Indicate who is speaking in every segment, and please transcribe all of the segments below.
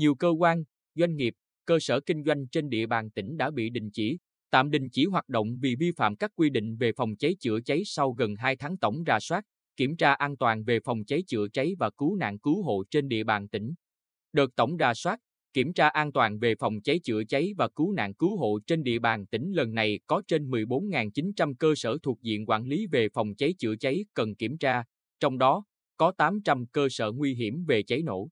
Speaker 1: Nhiều cơ quan, doanh nghiệp, cơ sở kinh doanh trên địa bàn tỉnh đã bị đình chỉ, tạm đình chỉ hoạt động vì vi phạm các quy định về phòng cháy chữa cháy sau gần 2 tháng tổng ra soát, kiểm tra an toàn về phòng cháy chữa cháy và cứu nạn cứu hộ trên địa bàn tỉnh. Đợt tổng ra soát, kiểm tra an toàn về phòng cháy chữa cháy và cứu nạn cứu hộ trên địa bàn tỉnh lần này có trên 14.900 cơ sở thuộc diện quản lý về phòng cháy chữa cháy cần kiểm tra, trong đó có 800 cơ sở nguy hiểm về cháy nổ.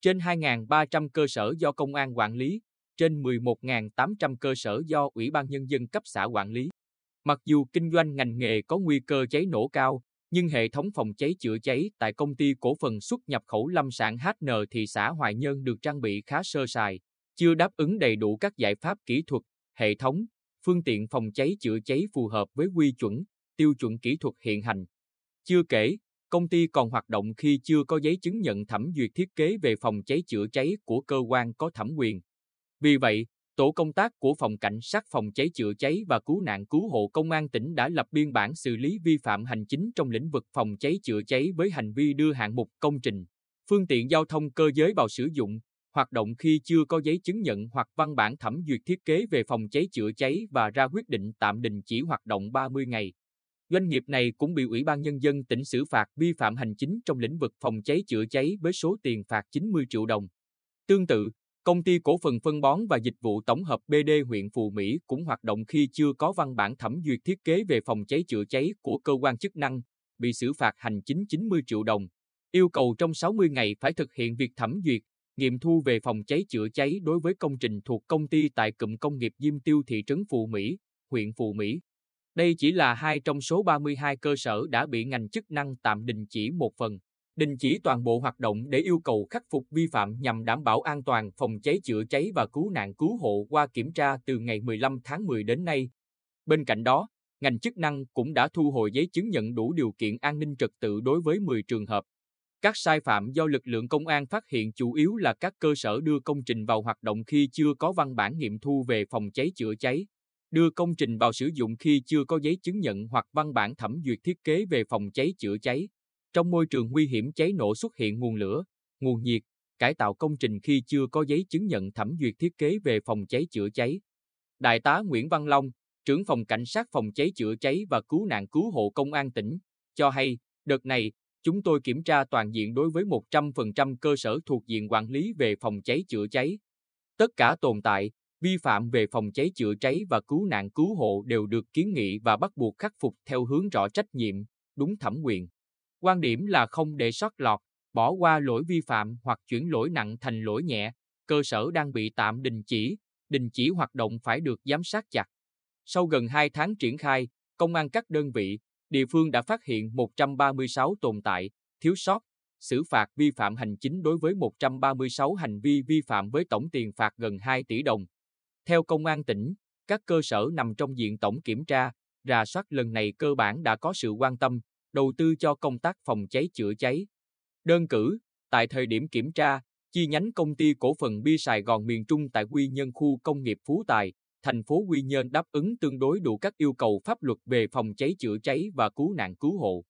Speaker 1: Trên 2.300 cơ sở do công an quản lý, trên 11.800 cơ sở do Ủy ban Nhân dân cấp xã quản lý. Mặc dù kinh doanh ngành nghề có nguy cơ cháy nổ cao, nhưng hệ thống phòng cháy chữa cháy tại công ty cổ phần xuất nhập khẩu lâm sản HN thị xã Hoài Nhơn được trang bị khá sơ sài, chưa đáp ứng đầy đủ các giải pháp kỹ thuật, hệ thống, phương tiện phòng cháy chữa cháy phù hợp với quy chuẩn, tiêu chuẩn kỹ thuật hiện hành. Chưa kể, công ty còn hoạt động khi chưa có giấy chứng nhận thẩm duyệt thiết kế về phòng cháy chữa cháy của cơ quan có thẩm quyền. Vì vậy, tổ công tác của Phòng Cảnh sát Phòng cháy chữa cháy và Cứu nạn Cứu hộ Công an tỉnh đã lập biên bản xử lý vi phạm hành chính trong lĩnh vực phòng cháy chữa cháy với hành vi đưa hạng mục công trình, phương tiện giao thông cơ giới vào sử dụng, hoạt động khi chưa có giấy chứng nhận hoặc văn bản thẩm duyệt thiết kế về phòng cháy chữa cháy và ra quyết định tạm đình chỉ hoạt động 30 ngày. Doanh nghiệp này cũng bị Ủy ban Nhân dân tỉnh xử phạt vi phạm hành chính trong lĩnh vực phòng cháy chữa cháy với số tiền phạt 90 triệu đồng. Tương tự, Công ty cổ phần phân bón và dịch vụ tổng hợp BD huyện Phù Mỹ cũng hoạt động khi chưa có văn bản thẩm duyệt thiết kế về phòng cháy chữa cháy của cơ quan chức năng, bị xử phạt hành chính 90 triệu đồng. Yêu cầu trong 60 ngày phải thực hiện việc thẩm duyệt, nghiệm thu về phòng cháy chữa cháy đối với công trình thuộc công ty tại cụm công nghiệp Diêm Tiêu thị trấn Phù Mỹ, huyện Phù Mỹ. Đây chỉ là hai trong số 32 cơ sở đã bị ngành chức năng tạm đình chỉ một phần đình chỉ toàn bộ hoạt động để yêu cầu khắc phục vi phạm nhằm đảm bảo an toàn phòng cháy chữa cháy và cứu nạn cứu hộ qua kiểm tra từ ngày 15 tháng 10 đến nay. Bên cạnh đó, ngành chức năng cũng đã thu hồi giấy chứng nhận đủ điều kiện an ninh trật tự đối với 10 trường hợp. Các sai phạm do lực lượng công an phát hiện chủ yếu là các cơ sở đưa công trình vào hoạt động khi chưa có văn bản nghiệm thu về phòng cháy chữa cháy, đưa công trình vào sử dụng khi chưa có giấy chứng nhận hoặc văn bản thẩm duyệt thiết kế về phòng cháy chữa cháy, trong môi trường nguy hiểm cháy nổ xuất hiện nguồn lửa, nguồn nhiệt, cải tạo công trình khi chưa có giấy chứng nhận thẩm duyệt thiết kế về phòng cháy chữa cháy. Đại tá Nguyễn Văn Long, trưởng phòng cảnh sát phòng cháy chữa cháy và cứu nạn cứu hộ công an tỉnh, cho hay, đợt này, chúng tôi kiểm tra toàn diện đối với 100% cơ sở thuộc diện quản lý về phòng cháy chữa cháy. Tất cả tồn tại, vi phạm về phòng cháy chữa cháy và cứu nạn cứu hộ đều được kiến nghị và bắt buộc khắc phục theo hướng rõ trách nhiệm, đúng thẩm quyền. Quan điểm là không để sót lọt, bỏ qua lỗi vi phạm hoặc chuyển lỗi nặng thành lỗi nhẹ, cơ sở đang bị tạm đình chỉ, đình chỉ hoạt động phải được giám sát chặt. Sau gần 2 tháng triển khai, công an các đơn vị, địa phương đã phát hiện 136 tồn tại, thiếu sót, xử phạt vi phạm hành chính đối với 136 hành vi vi phạm với tổng tiền phạt gần 2 tỷ đồng. Theo công an tỉnh, các cơ sở nằm trong diện tổng kiểm tra, rà soát lần này cơ bản đã có sự quan tâm, đầu tư cho công tác phòng cháy chữa cháy. Đơn cử, tại thời điểm kiểm tra, chi nhánh công ty cổ phần bia Sài Gòn miền Trung tại Quy Nhơn khu công nghiệp Phú Tài, thành phố Quy Nhơn đáp ứng tương đối đủ các yêu cầu pháp luật về phòng cháy chữa cháy và cứu nạn cứu hộ.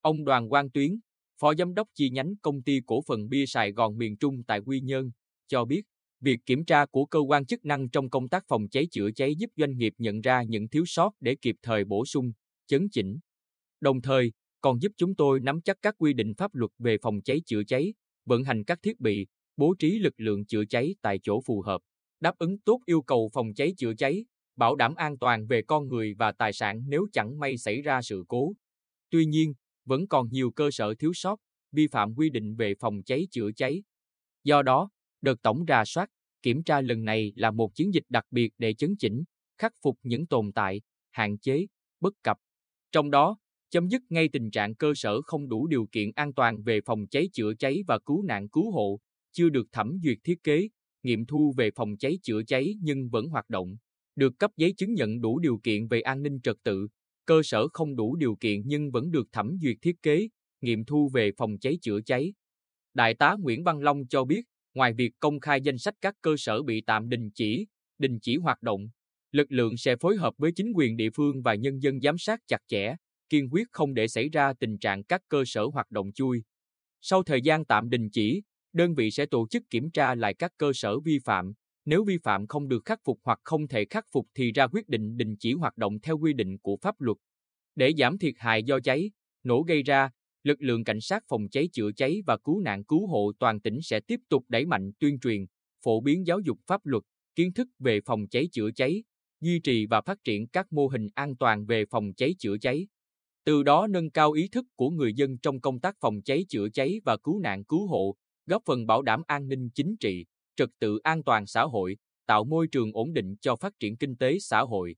Speaker 1: Ông Đoàn Quang Tuyến, Phó Giám đốc chi nhánh công ty cổ phần bia Sài Gòn miền Trung tại Quy Nhơn, cho biết, việc kiểm tra của cơ quan chức năng trong công tác phòng cháy chữa cháy giúp doanh nghiệp nhận ra những thiếu sót để kịp thời bổ sung, chấn chỉnh. Đồng thời, còn giúp chúng tôi nắm chắc các quy định pháp luật về phòng cháy chữa cháy, vận hành các thiết bị, bố trí lực lượng chữa cháy tại chỗ phù hợp, đáp ứng tốt yêu cầu phòng cháy chữa cháy, bảo đảm an toàn về con người và tài sản nếu chẳng may xảy ra sự cố. Tuy nhiên, vẫn còn nhiều cơ sở thiếu sót, vi phạm quy định về phòng cháy chữa cháy. Do đó, đợt tổng ra soát, kiểm tra lần này là một chiến dịch đặc biệt để chấn chỉnh, khắc phục những tồn tại, hạn chế, bất cập. Trong đó, chấm dứt ngay tình trạng cơ sở không đủ điều kiện an toàn về phòng cháy chữa cháy và cứu nạn cứu hộ, chưa được thẩm duyệt thiết kế, nghiệm thu về phòng cháy chữa cháy nhưng vẫn hoạt động, được cấp giấy chứng nhận đủ điều kiện về an ninh trật tự, cơ sở không đủ điều kiện nhưng vẫn được thẩm duyệt thiết kế, nghiệm thu về phòng cháy chữa cháy. Đại tá Nguyễn Văn Long cho biết, ngoài việc công khai danh sách các cơ sở bị tạm đình chỉ, đình chỉ hoạt động, lực lượng sẽ phối hợp với chính quyền địa phương và nhân dân giám sát chặt chẽ, kiên quyết không để xảy ra tình trạng các cơ sở hoạt động chui. Sau thời gian tạm đình chỉ, đơn vị sẽ tổ chức kiểm tra lại các cơ sở vi phạm, nếu vi phạm không được khắc phục hoặc không thể khắc phục thì ra quyết định đình chỉ hoạt động theo quy định của pháp luật. Để giảm thiệt hại do cháy, nổ gây ra, lực lượng cảnh sát phòng cháy chữa cháy và cứu nạn cứu hộ toàn tỉnh sẽ tiếp tục đẩy mạnh tuyên truyền, phổ biến giáo dục pháp luật, kiến thức về phòng cháy chữa cháy, duy trì và phát triển các mô hình an toàn về phòng cháy chữa cháy. Từ đó nâng cao ý thức của người dân trong công tác phòng cháy chữa cháy và cứu nạn cứu hộ, góp phần bảo đảm an ninh chính trị, trật tự an toàn xã hội, tạo môi trường ổn định cho phát triển kinh tế xã hội.